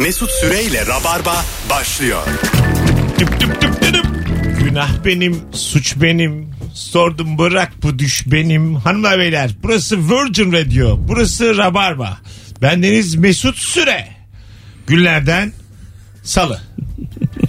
Mesut Süreyle Rabarba başlıyor. Düp düp düp düp. Günah benim, suç benim. Sordum bırak bu düş benim. Hanımlar beyler burası Virgin Radio. Burası Rabarba. Bendeniz Mesut Süre. Günlerden salı.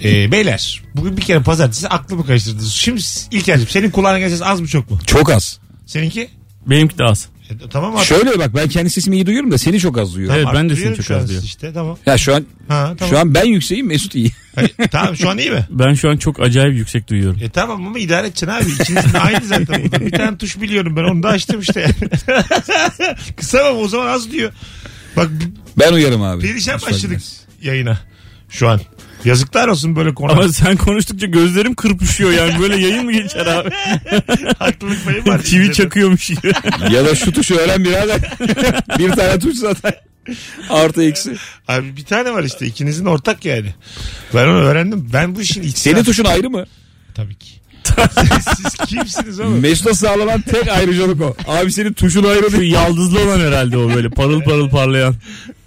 Ee, beyler bugün bir kere pazartesi aklımı karıştırdınız. Şimdi İlker'cim senin kulağına geleceğiz az mı çok mu? Çok az. Seninki? Benimki de az. E, tamam abi. Şöyle bak ben kendi sesimi iyi duyuyorum da seni çok az duyuyorum. Evet, ben de seni çok az duyuyorum. işte tamam. Ya şu an Ha, tamam. şu an ben yükseğim Mesut iyi. Hayır, tamam şu an iyi mi? Ben şu an çok acayip yüksek duyuyorum. E tamam ama idare edeceksin abi. İkinizin aynı zaten burada. Bir tane tuş biliyorum ben onu da açtım işte yani. Kısa o zaman az diyor. Bak Ben uyarım abi. perişan başladık yayına şu an. Yazıklar olsun böyle konu. Ama sen konuştukça gözlerim kırpışıyor yani böyle yayın mı geçer abi? Haklılık payı var. Çivi çakıyormuş gibi. Ya da şu tuşu öğren birader. bir tane tuş zaten. Artı eksi. Abi bir tane var işte ikinizin ortak yani. Ben onu öğrendim. Ben bu işin içi. Senin tuşun ayrı mı? Tabii ki. Siz kimsiniz oğlum? Mesut'a sağlanan tek ayrıcalık o. Abi senin tuşun ayrı Şu yaldızlı olan herhalde o böyle parıl parıl parlayan.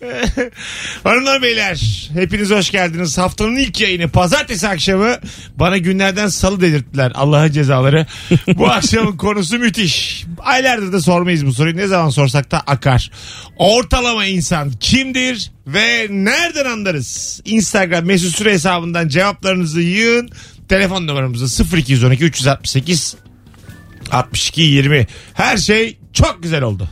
Hanımlar beyler hepiniz hoş geldiniz. Haftanın ilk yayını pazartesi akşamı bana günlerden salı dedirttiler Allah'ın cezaları. Bu akşamın konusu müthiş. Aylardır da sormayız bu soruyu. Ne zaman sorsak da akar. Ortalama insan kimdir ve nereden anlarız? Instagram mesut süre hesabından cevaplarınızı yığın. Telefon numaramızı 0212 368 62 20. Her şey çok güzel oldu.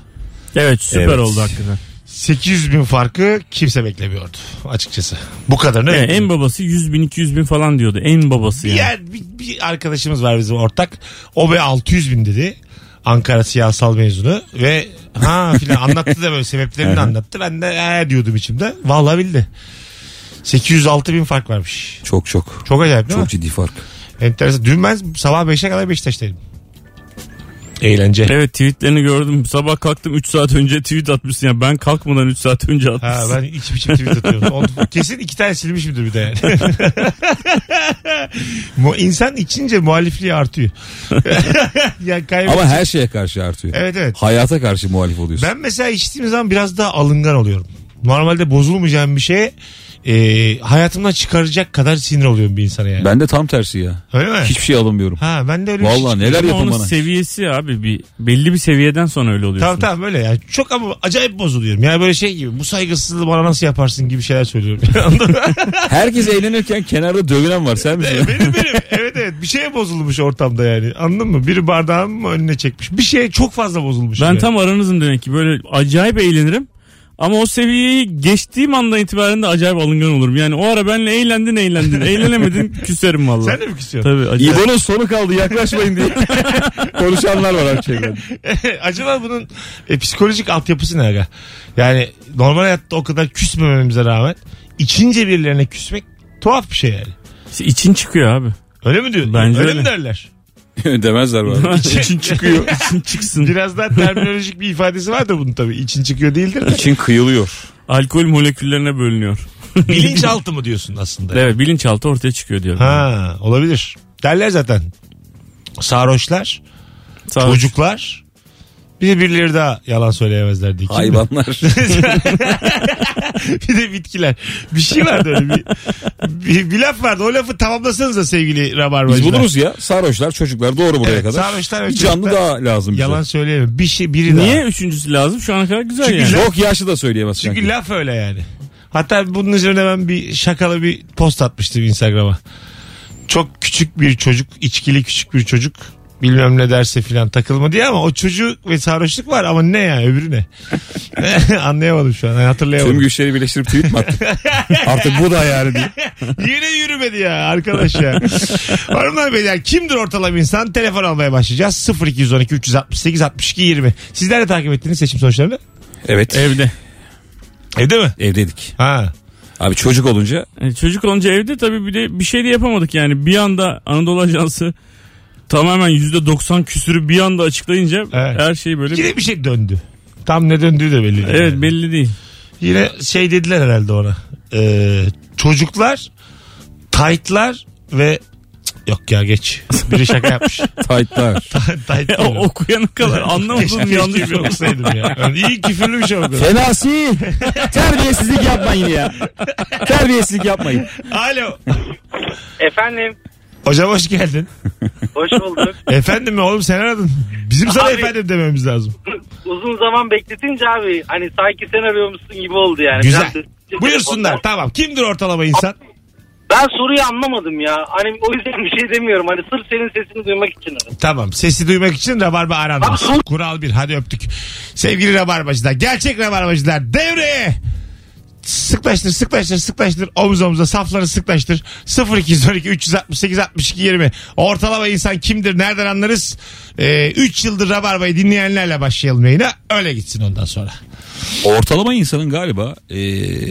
Evet süper Evet. oldu hakikaten. 800 bin farkı kimse beklemiyordu açıkçası. Bu kadarını beklemiyordum. en babası 100 bin 200 bin falan diyordu. En babası Bir, yani. yer, bir, bir arkadaşımız var bizim ortak. O be 600 bin dedi. Ankara siyasal mezunu ve ha filan anlattı da böyle sebeplerini anlattı. Ben de ee diyordum içimde. Vallahi bildi. 806 bin fark varmış. Çok çok. Çok acayip değil Çok mi? ciddi fark. Enteresan. Dün ben sabah 5'e kadar Beşiktaş'taydım. Eğlence. Evet tweetlerini gördüm. Sabah kalktım 3 saat önce tweet atmışsın. Yani ben kalkmadan 3 saat önce Ha, atmışsın. ben içim içim tweet atıyorum. Onu- Kesin iki tane silmişimdir bir de yani. Mu- İnsan içince muhalifliği artıyor. yani kaybet- Ama her şeye karşı artıyor. Evet evet. Hayata karşı muhalif oluyorsun. Ben mesela içtiğim zaman biraz daha alıngan oluyorum. Normalde bozulmayacağım bir şeye e, hayatımdan çıkaracak kadar sinir oluyorum bir insana yani. Ben de tam tersi ya. Öyle mi? Hiçbir şey alınmıyorum. Ha ben de öyle bir Vallahi şey neler yapın onun bana. seviyesi abi bir belli bir seviyeden sonra öyle oluyorsun. Tamam tamam öyle yani. Çok ama acayip bozuluyorum. Yani böyle şey gibi bu saygısızlığı bana nasıl yaparsın gibi şeyler söylüyorum. Anladın mı? Herkes eğlenirken kenarda dövünen var sen misin? benim benim. Evet evet bir şeye bozulmuş ortamda yani. Anladın mı? Biri bardağımı önüne çekmiş. Bir şeye çok fazla bozulmuş. Ben yani. tam aranızım demek ki böyle acayip eğlenirim. Ama o seviyeyi geçtiğim andan itibaren de acayip alıngan olurum. Yani o ara benle eğlendin eğlendin. Eğlenemedin küserim valla. Sen de mi küsüyorsun? Tabii acayip. İbo'nun sonu kaldı yaklaşmayın diye. Konuşanlar var çevrede. Acaba bunun e, psikolojik altyapısı ne aga? Yani normal hayatta o kadar küsmememize rağmen içince birilerine küsmek tuhaf bir şey yani. İşte için çıkıyor abi. Öyle mi diyorsun? Bence öyle, öyle. mi derler? Demezler bana. için çıkıyor. için çıksın. Biraz daha terminolojik bir ifadesi vardır bunun tabii. İçin çıkıyor değildir de. İçin kıyılıyor. Alkol moleküllerine bölünüyor. Bilinçaltı mı diyorsun aslında? Evet bilinçaltı ortaya çıkıyor diyorum. Ha olabilir. Derler zaten. Sarhoşlar, Sağ ol. çocuklar bir de birileri daha yalan söyleyemezler diye. Kim? Hayvanlar. bir de bitkiler. Bir şey vardı öyle bir, bir, bir laf vardı. O lafı tamamlasanıza sevgili Rabarbacılar. Biz buluruz ya. Sarhoşlar çocuklar doğru buraya Evet, kadar. sarhoşlar ve Bir canlı çocuklar- daha lazım bize. Yalan söyleyemem. Bir şey biri daha. Niye üçüncüsü lazım? Şu ana kadar güzel Çünkü yani. Çok yaşlı da söyleyemez Çünkü sanki. laf öyle yani. Hatta bunun üzerine ben bir şakalı bir post atmıştım Instagram'a. Çok küçük bir çocuk, içkili küçük bir çocuk bilmem ne derse filan takılma diye ama o çocuk ve sarhoşluk var ama ne ya öbürü ne? Anlayamadım şu an Tüm hatırlayamadım. güçleri birleştirip tweet mi attın? Artık bu da yani diye. Yine yürümedi ya arkadaş ya. Hanımlar beyler kimdir ortalama insan? Telefon almaya başlayacağız. 0212 368 62 20. Sizler de takip ettiniz seçim sonuçlarını. Evet. Evde. Evde mi? Evdeydik. Ha. Abi çocuk olunca E, çocuk olunca evde tabii bir de bir şey de yapamadık yani. Bir anda Anadolu Ajansı tamamen %90 küsürü bir anda açıklayınca Evet. her şey böyle... Yine bir şey döndü. Tam ne döndüğü de belli değil. Evet yani. belli değil. Yine şey dediler herhalde ona. Ee, çocuklar, taytlar ve Yok ya geç. Biri şaka yapmış. Taytlar. Tayt o okuyana kadar anlamadım Keşke yanlış küfür oldu. okusaydım ya. Yani iyi küfürlü bir şey okudu. Fenasi. Terbiyesizlik yapmayın ya. Terbiyesizlik yapmayın. Alo. Efendim. Hocam hoş geldin. Hoş bulduk. Efendim mi oğlum sen aradın. Bizim sana Abi- efendim dememiz lazım. Uzun zaman bekletince abi hani sanki sen arıyormuşsun gibi oldu yani. Güzel. Biraz- Buyursunlar tamam. Kimdir ortalama insan? Ben soruyu anlamadım ya. Hani o yüzden bir şey demiyorum. Hani sırf senin sesini duymak için aradım. Tamam sesi duymak için Rabarba. Abi- Kural bir hadi öptük. Sevgili Rabarbacılar gerçek Rabarbacılar devreye. Sıklaştır sıklaştır sıklaştır omuz omuza safları sıklaştır 0212 368 62 20 ortalama insan kimdir nereden anlarız 3 yıldır Rabarba'yı dinleyenlerle başlayalım yayına öyle gitsin ondan sonra Ortalama insanın galiba e,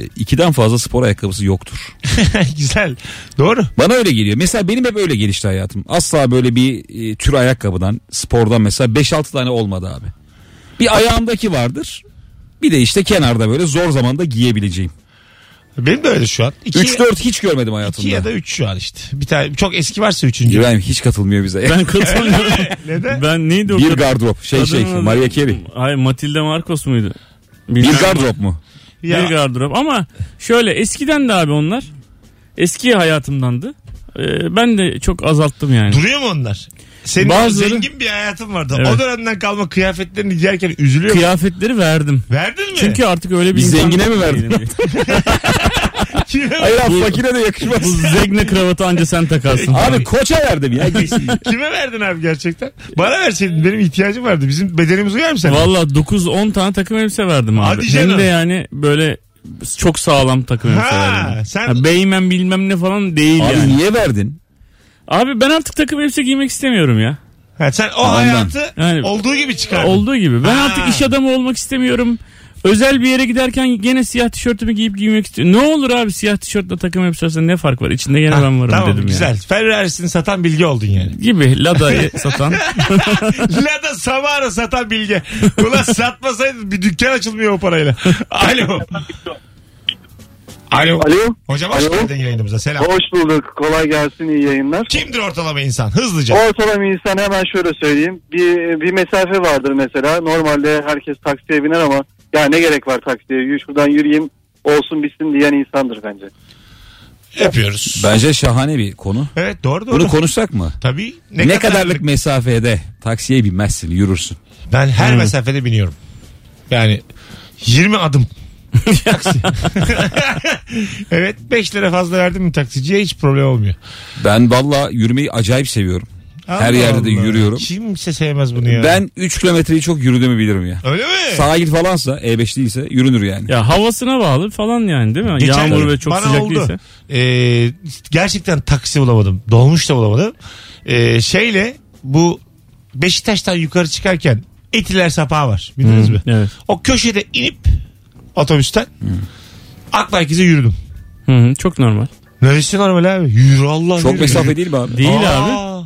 ikiden fazla spor ayakkabısı yoktur. güzel doğru Bana öyle geliyor. Mesela benim hep öyle gelişti hayatım. Asla böyle bir e, tür ayakkabıdan, spordan mesela 5-6 tane olmadı abi. Bir ayağımdaki vardır. Bir de işte kenarda böyle zor zamanda giyebileceğim. benim de öyle şu an 2 3-4 hiç görmedim ya hayatımda. da 3 şu an işte bir tane çok eski varsa 3. İbrahim hiç katılmıyor bize. Ben katılmıyorum. Neden? ben neydi o bir kadın- gardırop. Şey şey adı? Maria Carey. Hayır Matilde Marcos muydu? Bir Bilmem. gardırop mu? Ya, Bir gardırop ama şöyle eskiden de abi onlar eski hayatımdandı. Ee, ben de çok azalttım yani. duruyor mu onlar? Senin Bazıları- zengin bir hayatın vardı. Evet. O dönemden kalma kıyafetlerini giyerken üzülüyor musun? Kıyafetleri verdim. Verdin mi? Çünkü artık öyle bir Bir insan zengine mi verdin? Kime, Hayır abi fakire de yakışmaz. Bu zegne kravatı anca sen takarsın. Abi koça verdim ya. giysin. kime verdin abi gerçekten? Bana verseydin benim ihtiyacım vardı. Bizim bedenimiz uyar mı sen? Valla 9-10 tane takım elbise verdim abi. Hadi canım. Hem de yani böyle çok sağlam takım elbise Ha, verdim. sen- Ha, Beymen bilmem ne falan değil Abi yani. niye verdin? Abi ben artık takım elbise giymek istemiyorum ya. Ha, sen o Ondan. hayatı Yani- olduğu gibi çıkardın. Olduğu gibi. Ben Ha. artık iş adamı olmak istemiyorum. Özel bir yere giderken gene siyah tişörtümü giyip giymek istiyorum. Ne olur abi siyah tişörtle takım elbise ne fark var? İçinde gene Ha, ben varım tamam, dedim güzel. yani. Ferrari'sini satan bilgi oldun yani. Gibi Lada'yı satan. Lada Samara satan bilgi. Ulan satmasaydın bir dükkan açılmıyor o parayla. Alo. Alo. Alo. Hocam hoş Alo. geldin yayınımıza. Selam. Hoş bulduk. Kolay gelsin. iyi yayınlar. Kimdir ortalama insan? Hızlıca. Ortalama insan hemen şöyle söyleyeyim. Bir, bir mesafe vardır mesela. Normalde herkes taksiye biner ama ya ne gerek var taksiye? Yürü Şuradan yürüyeyim olsun bitsin diyen insandır bence. Yapıyoruz. Bence şahane bir konu. Evet doğru doğru. Bunu konuşsak mı? Tabii. Ne, kadarlık mesafede taksiye binmezsin yürürsün. Ben her mesafede biniyorum. Yani 20 adım. Taksi. evet 5 lira fazla verdim mi taksiciye hiç problem olmuyor. Ben valla yürümeyi acayip seviyorum. Her Allah yerde de Allah. yürüyorum. Kimse sevmez bunu ya. Ben 3 kilometreyi çok yürüdüğümü bilirim ya. Öyle mi? Sahil falansa E5 değilse yürünür yani. ya havasına bağlı falan yani değil mi? Geçen Yağmur ve çok bana sıcak oldu. değilse. Ee, gerçekten taksi bulamadım. Dolmuş da bulamadım. Ee, şeyle bu Beşiktaş'tan yukarı çıkarken Etiler Sapağı var. Bildiniz mi? Evet. O köşede inip otobüsten ak merkeze yürüdüm. Hı hı, çok normal. Neresi normal abi? Yürü Allah Çok yürü. mesafe değil mi abi? Değil abi. Aa,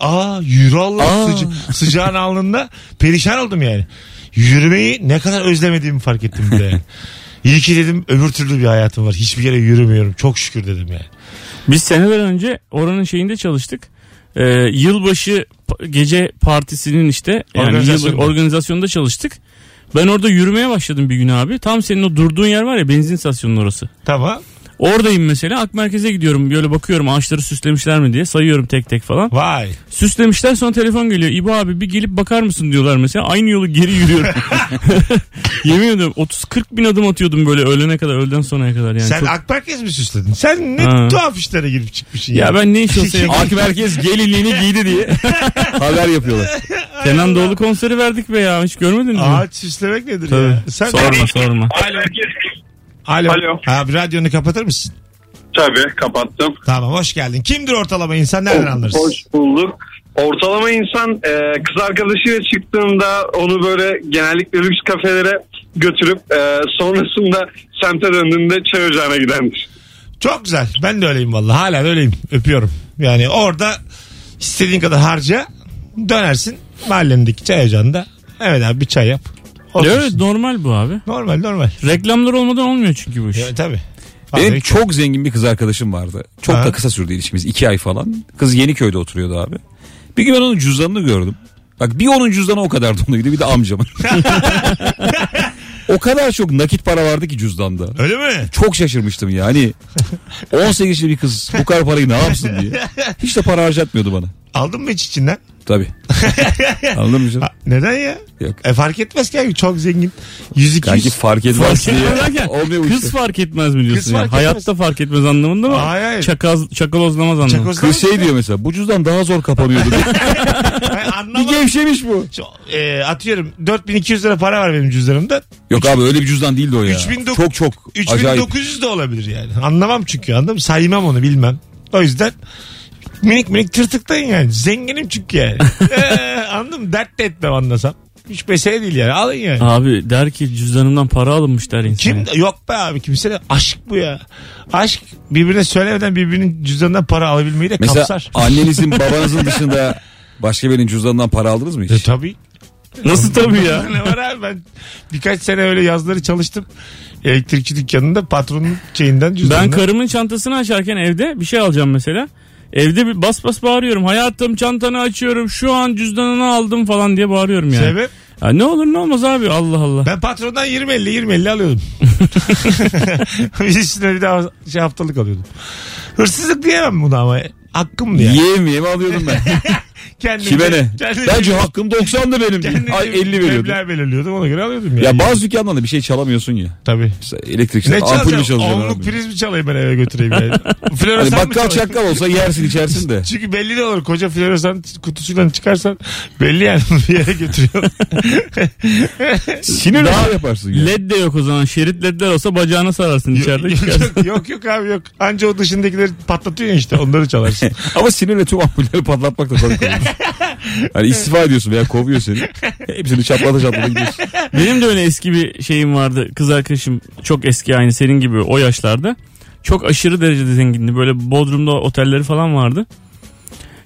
Aa yürü Allah Aa. sıca- sıcağın alnında perişan oldum yani. Yürümeyi ne kadar özlemediğimi fark ettim bir de. yani. İyi ki dedim öbür türlü bir hayatım var. Hiçbir yere yürümüyorum. Çok şükür dedim yani. Biz seneler önce oranın şeyinde çalıştık. Ee, yılbaşı gece partisinin işte yani Organizasyonda. yılbaşı organizasyonunda çalıştık. Ben orada yürümeye başladım bir gün abi. Tam senin o durduğun yer var ya benzin istasyonunun orası. Tamam. Oradayım mesela Ak Merkez'e gidiyorum. Böyle bakıyorum ağaçları süslemişler mi diye sayıyorum tek tek falan. Vay. Süslemişler sonra telefon geliyor. İbo abi bir gelip bakar mısın diyorlar mesela. Aynı yolu geri yürüyorum. Yemin ediyorum 30-40 bin adım atıyordum böyle öğlene kadar öğleden sonraya kadar yani. Sen Çok- Akmerkez mi süsledin? Sen ne Ha. tuhaf işlere girip çıkmışsın Ya ben ne iş olsa. Ak merkez gelinliğini giydi diye haber yapıyorlar. Kenan Doğulu konseri verdik be ya hiç görmedin mi? Ağaç süslemek nedir Tabii. ya? Sen Sorma sorma. Alo. Alo. Alo. Abi radyonu kapatır mısın? Tabii kapattım. Tamam hoş geldin. Kimdir ortalama insan nereden anlarız? Hoş bulduk. Ortalama insan e, kız arkadaşıyla çıktığında onu böyle genellikle lüks kafelere götürüp e, sonrasında semte döndüğünde çay ocağına gidermiş. Çok güzel. Ben de öyleyim vallahi. Hala da öyleyim. Öpüyorum. Yani orada istediğin kadar harca dönersin mahallendeki çay ocağında. Evet abi bir çay yap. Otursun. Evet normal bu abi. Normal normal. Reklamlar olmadan olmuyor çünkü bu iş. Ya, tabii. Benim Abi, çok zengin bir kız arkadaşım vardı. Çok Ha. da kısa sürdü ilişkimiz. iki ay falan. Kız Yeniköy'de oturuyordu abi. Bir gün ben onun cüzdanını gördüm. Bak bir onun cüzdanı o kadar doluydu bir de amcamın. o kadar çok nakit para vardı ki cüzdanda. Öyle mi? Çok şaşırmıştım ya. Hani 18 yaşında bir kız bu kadar parayı ne yapsın diye. Hiç de para harcatmıyordu bana. Aldın mı hiç içinden? Tabii. Anladın mı canım? Neden ya? Yok. E fark etmez ki abi çok zengin. 100 200. Kanki fark etmez Fark diye. etmez derken Olmuyor bu kız işte. fark etmez mi diyorsun? fark yani? etmez. Hayatta fark etmez anlamında mı? Hayır, hayır. Çakaz, çakalozlamaz anlamında. Çakozlar Kız şey diyor mesela bu cüzdan daha zor kapanıyordu diye. Hayır, bir anlamadım. gevşemiş bu. E, atıyorum 4200 lira para var benim cüzdanımda. Yok abi öyle bir cüzdan değildi o ya. 3900 çok çok acayip. 3900 de olabilir yani. Anlamam çünkü anladın mı? Saymam onu bilmem. O yüzden minik minik tırtıktayım yani. Zenginim çünkü yani. ee, anladın mı? Dert de etmem anlasam. Hiç mesele değil yani. Alın yani. Abi der ki cüzdanımdan para alınmış der insan. Kim yok be abi kimse de aşk bu ya. Aşk birbirine söylemeden birbirinin cüzdanından para alabilmeyi de Mesela kapsar. annenizin babanızın dışında başka birinin cüzdanından para aldınız mı E, hiç? tabii. Nasıl tabii ya? ne var abi ben birkaç sene öyle yazları çalıştım. Elektrikçi dükkanında patronun şeyinden Ben cüzdanından. karımın çantasını açarken evde bir şey alacağım mesela. Evde bir bas bas bağırıyorum. Hayatım çantanı açıyorum. Şu an cüzdanını aldım falan diye bağırıyorum yani. Sebep? Ya ne olur ne olmaz abi Allah Allah. Ben patrondan 20-50 20-50 alıyordum. bir üstüne bir daha şey haftalık alıyordum. Hırsızlık diyemem buna ama. Hakkımdı yani. Yiyeyim yiyeyim alıyordum ben. Kendimce- Kime ne? kendimce- Bence hakkım 90'dı benim. kendimce Ay 50 veriyordum. belirliyordum ona göre alıyordum yani. Ya bazı dükkandan da bir şey çalamıyorsun ya. Tabii. Mesela elektrikçi Ne ampul mü çalacağım? çalacaksın Onluk abi? priz mi çalayım ben eve götüreyim yani? Hani Floresan mı bakkal çalayım? çakkal olsa yersin içersin de. Çünkü belli de olur. Koca floresan kutusundan çıkarsan belli yani bir yere götürüyor. Sinirle Daha daha yaparsın ya. LED de yok o zaman. Şerit ledler olsa bacağına sararsın içeride yok, çıkarsın. yok, yok yok abi yok. Anca o dışındakileri patlatıyor ya işte onları çalarsın. Ama sinirle tüm ampulleri patlatmak da komik. Hani istifa ediyorsun veya kovuyor seni. Hepsini çaplata çaplata gidiyorsun. Benim de öyle eski bir şeyim vardı. Kız arkadaşım çok eski aynı senin gibi o yaşlarda. Çok aşırı derecede zengindi. Böyle Bodrum'da otelleri falan vardı.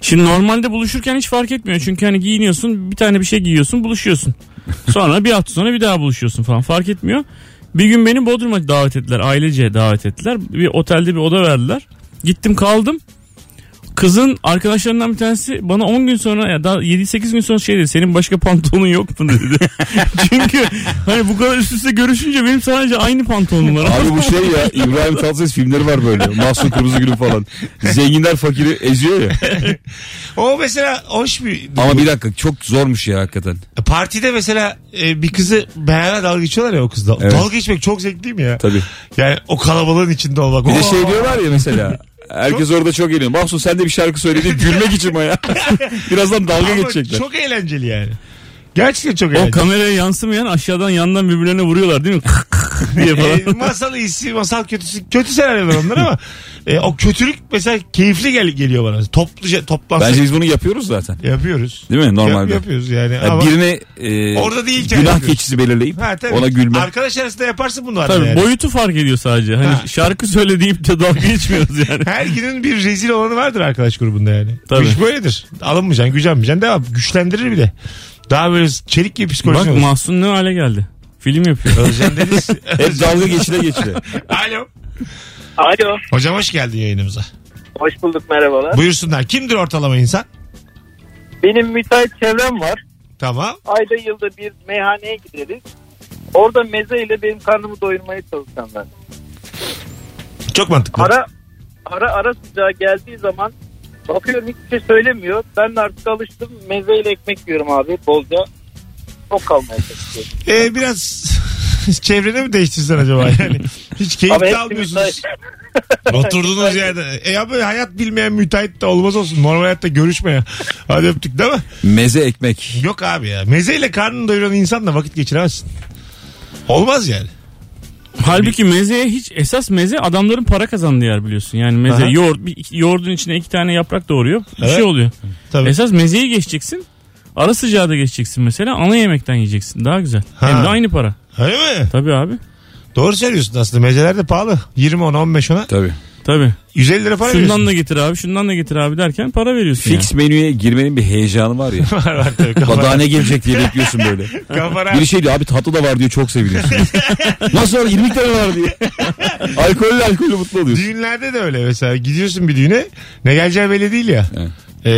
Şimdi normalde buluşurken hiç fark etmiyor. Çünkü hani giyiniyorsun bir tane bir şey giyiyorsun buluşuyorsun. Sonra bir hafta sonra bir daha buluşuyorsun falan fark etmiyor. Bir gün beni Bodrum'a davet ettiler. Ailece davet ettiler. Bir otelde bir oda verdiler. Gittim kaldım. Kızın arkadaşlarından bir tanesi bana 10 gün sonra ya daha 7-8 gün sonra şey dedi. Senin başka pantolonun yok mu dedi. Çünkü hani bu kadar üst üste görüşünce benim sadece aynı pantolonum var. Abi bu şey ya İbrahim Tatlıses filmleri var böyle. Mahsun Kırmızı Gül'ün falan. Zenginler fakiri eziyor ya. O mesela hoş bir... Ama bir dakika çok zormuş ya hakikaten. Partide mesela e, bir kızı beğenene dalga geçiyorlar ya o kızla. Evet. Dalga geçmek çok zevkli mi ya? Tabii. Yani o kalabalığın içinde olmak. Bir de şey diyorlar ya mesela. Herkes orada çok eğleniyor. Mahsun sen de bir şarkı söyledi gülmek için ya? Birazdan dalga Ama geçecekler. çok eğlenceli yani. Gerçekten çok O eğlenceli. kameraya yansımayan aşağıdan yandan birbirlerine vuruyorlar değil mi? diye E, falan. masal iyisi, masal kötüsü. Kötü senaryolar onlar ama e, o kötülük mesela keyifli gel geliyor bana. Topluca toplansak Bence biz bunu yapıyoruz zaten. yapıyoruz. Değil mi? Normalde. Yap- yapıyoruz yani. Yani ama birine e, Orada değilken günah yapıyoruz. keçisi belirleyip Ha, tabii. ona gülme. Arkadaş arasında yaparsın bunu Tabii yani. boyutu fark ediyor sadece. Hani Ha. şarkı söyle deyip de dalga geçmiyoruz yani. Her günün bir rezil olanı vardır arkadaş grubunda yani. Tabii. Bu iş böyledir. Alınmayacaksın, gücenmeyeceksin. Devam. Güçlendirir bir de. Daha böyle çelik gibi psikolojin Bak olur. Mahsun ne hale geldi. Film yapıyor. Özcan Deniz. Hep dalga geçile geçile. Alo. Alo. Hocam hoş geldin yayınımıza. Hoş bulduk merhabalar. Buyursunlar. Kimdir ortalama insan? Benim müteahhit çevrem var. Tamam. Ayda yılda bir meyhaneye gideriz. Orada meze ile benim karnımı doyurmaya çalışanlar. Çok mantıklı. Ara ara ara sıcağı geldiği zaman bakıyorum hiçbir şey söylemiyor. Ben de artık alıştım. Meze ile ekmek yiyorum abi bolca. Çok kalmaya çalışıyorum. Ee, biraz çevreni mi değiştirsen acaba yani? Hiç keyif de almıyorsunuz. Oturduğunuz yerde. E ya böyle hayat bilmeyen müteahhit de olmaz olsun. Normal hayatta görüşme ya. Hadi öptük değil mi? Meze ekmek. Yok abi ya. Mezeyle karnını doyuran insanla vakit geçiremezsin. Olmaz yani. Halbuki mezeye hiç esas meze adamların para kazandığı yer biliyorsun. Yani meze Aha. yoğurt bir, yoğurdun içine iki tane yaprak doğuruyor. Bir Evet. şey oluyor. Tabii. Esas mezeyi geçeceksin. Ara sıcağı da geçeceksin mesela. Ana yemekten yiyeceksin. Daha güzel. Ha. Hem de aynı para. Öyle mi? Tabii abi. Doğru söylüyorsun aslında. Mezeler de pahalı. 20 ona 15 ona. Tabii. Tabii. 150 lira para Şundan veriyorsun. da getir abi şundan da getir abi derken para veriyorsun Fix menüye girmenin bir heyecanı var ya. var var tabii. Daha ne gelecek diye bekliyorsun böyle. kafana, Biri şey diyor abi tatlı da var diyor çok seviniyorsun. Nasıl var 20 tane var diye. alkollü alkollü mutlu oluyorsun. Düğünlerde de öyle mesela. Gidiyorsun bir düğüne. Ne geleceği belli değil ya. Evet. Ee,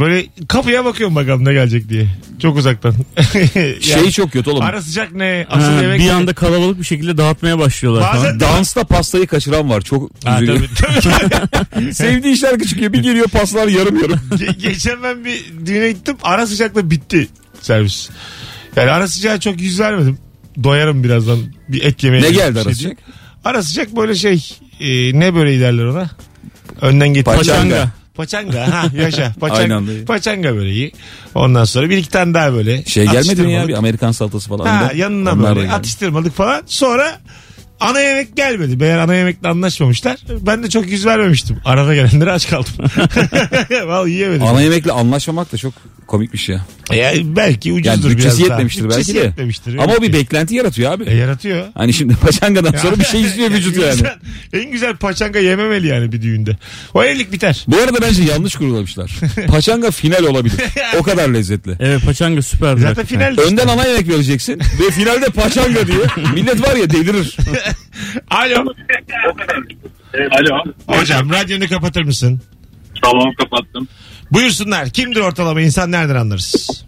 böyle kapıya bakıyorum bakalım ne gelecek diye. Çok uzaktan. Şey çok kötü oğlum. Ara sıcak ne? Asıl Ha, yemek bir ne? anda kalabalık bir şekilde dağıtmaya başlıyorlar Bazen falan. Dansta pastayı kaçıran var. Çok Ha, tabii, tabii. Sevdiği şarkı çıkıyor. Bir geliyor paslar yarım yarım. Ge- geçen ben bir düğüne gittim. Ara sıcakla bitti servis. Yani ara sıcağa çok yüz vermedim. Doyarım birazdan bir et yemeye. Ne geldi şey arası? diyeyim. Ara sıcak böyle şey e, ne böreği derler ona? Önden getir. Paçanga. Paçanga. Ha yaşa. Paçanga, anda. paçanga böreği. Ondan sonra bir iki tane daha böyle. Şey gelmedi mi ya bir Amerikan salatası falan. Ha, da. yanına Onlar da böyle geldi. atıştırmalık falan. Sonra ana yemek gelmedi. Meğer ana yemekle anlaşmamışlar. Ben de çok yüz vermemiştim. Arada gelenlere aç kaldım. Vallahi yiyemedim. Ana yemekle anlaşmamak da çok komik bir şey. Ya belki ucuzdur Yani bütçesi biraz daha. yetmemiştir Bütçesi belki de. yetmemiştir. Ama o bir beklenti yaratıyor abi. E, yaratıyor. Hani şimdi paçangadan sonra bir şey istiyor vücut yani. İnsan En güzel paçanga yememeli yani bir düğünde. O evlilik biter. Bu arada bence yanlış kurulamışlar. Paçanga final olabilir. O kadar lezzetli. Evet paçanga süperdi. Zaten hakikaten. final. Önden ana yemek vereceksin ve finalde paçanga diye millet var ya delirir. Alo. Alo. Hocam radyonu kapatır mısın? Tamam kapattım. Buyursunlar. Kimdir ortalama insan nereden anlarız?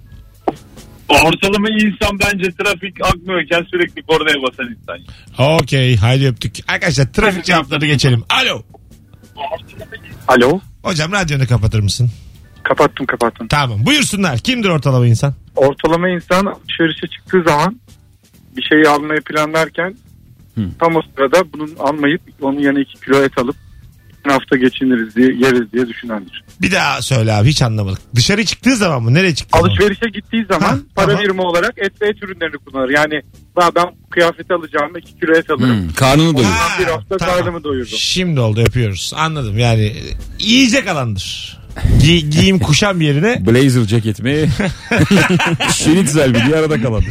Ortalama insan bence trafik akmıyorken sürekli kornaya basan insan. Okey. Haydi öptük. Arkadaşlar trafik cevapları geçelim. Alo. Alo. Hocam radyonu kapatır mısın? Kapattım kapattım. Tamam. Buyursunlar. Kimdir ortalama insan? Ortalama insan alışverişe çıktığı zaman bir şeyi almayı planlarken Hı. tam o sırada bunun almayıp onun yanına 2 kilo et alıp bir hafta geçiniriz diye yeriz diye düşünendir. Bir daha söyle abi hiç anlamadık. Dışarı çıktığı zaman mı? Nereye çıktığı zaman? Alışverişe gittiği zaman Ha, para tamam. birimi olarak et ve et ürünlerini kullanır. Yani "Ha, ben kıyafeti alacağım 2 kilo et alırım. Hmm, karnını doyur. Ha, bir hafta karnımı doyurdum. Şimdi oldu öpüyoruz. Anladım yani yiyecek alandır. Gi- giyim kuşam yerine Blazer ceket mi? Şinitzel bir diye arada kalan.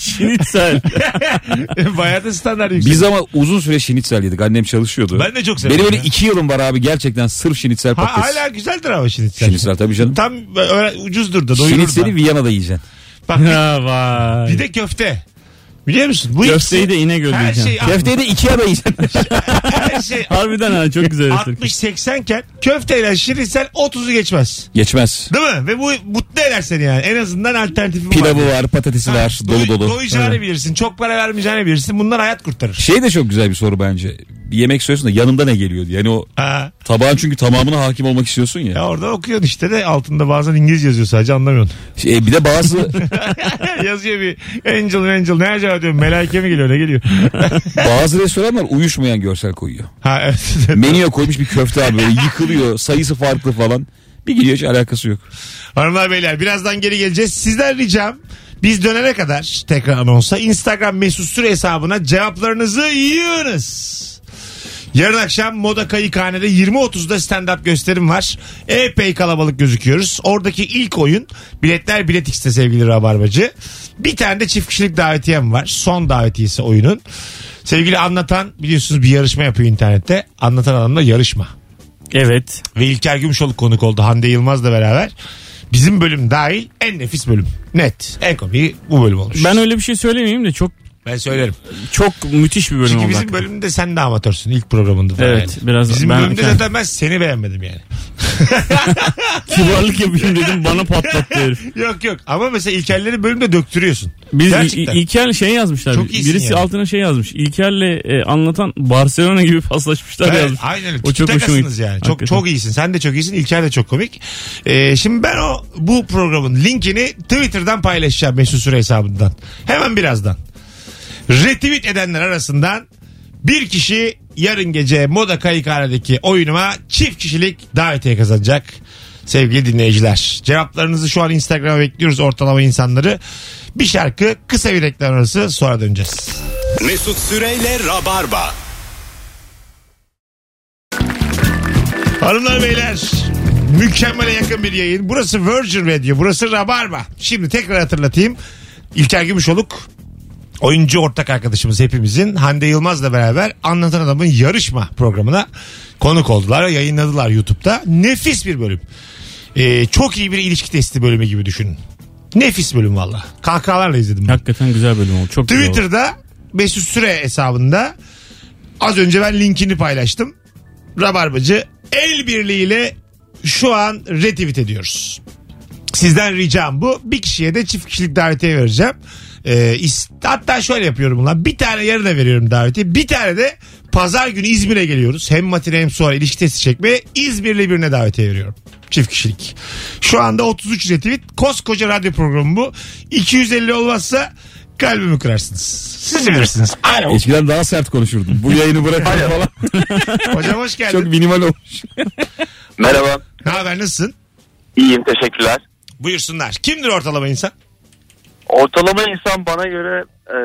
Şinitsel. bayağı da standart yüksek. Biz ama uzun süre şinitzel yedik. Annem çalışıyordu. Ben de çok severim. Benim öyle ya. iki yılım var abi gerçekten sırf şinitzel Ha, patates. hala güzeldir ama şinitsel. Şinitzel tabii canım. Tam öyle ucuzdur da doyurur Şinitzeli da. Viyana'da yiyeceksin. Bak bir, ha vay. bir de köfte. Biliyor musun? Bu Köfteyi ikisi- de İnegöl her diyeceğim. şey, Köfteyi de yiyeceksin. her şey Harbiden ha çok güzel. espri. 60-80 iken köfteyle şinitsel 30'u geçmez. Geçmez. Değil mi? Ve bu mutlu eder seni yani. En azından alternatifi var. Pilavı var, patatesi Ha, var, doy- dolu dolu. Doyacağını bilirsin. Çok para vermeyeceğini bilirsin. Bunlar hayat kurtarır. Şey de çok güzel bir soru bence. Bir yemek söylüyorsun da yanında ne geliyor diye. Yani o Ha. tabağın çünkü tamamına hakim olmak istiyorsun ya. Ya orada okuyorsun işte de altında bazen İngilizce yazıyor sadece anlamıyorsun. Şey, bir de bazı yazıyor bir angel angel ne acaba diyorum melaike mi geliyor ne geliyor? bazı restoranlar uyuşmayan görsel koyuyor. ha evet. Menüye koymuş bir köfte abi böyle yıkılıyor. Sayısı farklı falan. Bir gidiyor hiç alakası yok. Hanımlar beyler birazdan geri geleceğiz. Sizden ricam biz dönene kadar tekrar anonsa Instagram mesut süre hesabına cevaplarınızı yığınız. Yarın akşam Moda Kayıkhane'de 20.30'da stand-up gösterim var. Epey kalabalık gözüküyoruz. Oradaki ilk oyun biletler Bilet X'te sevgili Rabarbacı. Bir tane de çift kişilik davetiyem var. Son davetiyesi oyunun. Sevgili anlatan biliyorsunuz bir yarışma yapıyor internette. Anlatan adamla yarışma. Evet. Ve İlker Gümüşoluk konuk oldu Hande Yılmaz'la beraber. Bizim bölüm dahil en nefis bölüm. Net. En komiği bu bölüm olmuş. Ben öyle bir şey söylemeyeyim de çok Ben söylerim. çok müthiş bir bölüm Çünkü oldu. bizim hakikaten. bölümde sen de amatörsün ilk programında da Evet, yani. biraz Bizim ben- bölümde zaten ben seni beğenmedim yani. Kibarlık yapayım dedim bana patlattı herif. yok yok ama mesela İlkerleri bölümde döktürüyorsun. Biz Gerçekten. İ- İlker şey yazmışlar. Çok iyisin Birisi yani. altına şey yazmış. İlker'le e, anlatan Barcelona gibi paslaşmışlar Evet, yazmış. aynen öyle. O çok hoşuma gitti. yani. Çok Hakikaten. çok iyisin. Sen de çok iyisin. İlker de çok komik. Ee, şimdi ben o bu programın linkini Twitter'dan paylaşacağım Mesut Süre hesabından. Hemen birazdan. Retweet edenler arasından bir kişi yarın gece Moda Kayıkhane'deki oyunuma çift kişilik davetiye kazanacak. Sevgili dinleyiciler. Cevaplarınızı şu an Instagram'a bekliyoruz ortalama insanları. Bir şarkı kısa bir reklam arası sonra döneceğiz. Mesut Süreyle Rabarba. Hanımlar beyler mükemmele yakın bir yayın. Burası Virgin Radio burası Rabarba. Şimdi tekrar hatırlatayım. İlker Gümüşoluk oyuncu ortak arkadaşımız hepimizin Hande Yılmaz'la beraber Anlatan Adam'ın yarışma programına konuk oldular. Yayınladılar YouTube'da. Nefis bir bölüm. Ee, çok iyi bir ilişki testi bölümü gibi düşünün. Nefis bölüm valla. Kahkahalarla izledim. ben. Hakikaten güzel bölüm oldu. Çok güzel oldu. Twitter'da Mesut Süre hesabında az önce ben linkini paylaştım. Rabarbacı el birliğiyle şu an retweet ediyoruz. Sizden ricam bu. Bir kişiye de çift kişilik davetiye vereceğim. İs- hatta şöyle yapıyorum ulan. Bir tane yarına veriyorum davetiye. Bir tane de pazar günü İzmir'e geliyoruz. Hem matine hem sonra ilişki testi çekmeye İzmirli birine davetiye veriyorum. Çift kişilik. Şu anda 33 retweet. Koskoca radyo programı bu. 250 olmazsa kalbimi kırarsınız. Siz bilirsiniz. Alo. Eskiden daha sert konuşurdum. Bu yayını bırakın falan. Hocam hoş geldin. Çok minimal olmuş. Merhaba. Ne haber nasılsın? İyiyim teşekkürler. Buyursunlar. Kimdir ortalama insan? Ortalama insan bana göre e,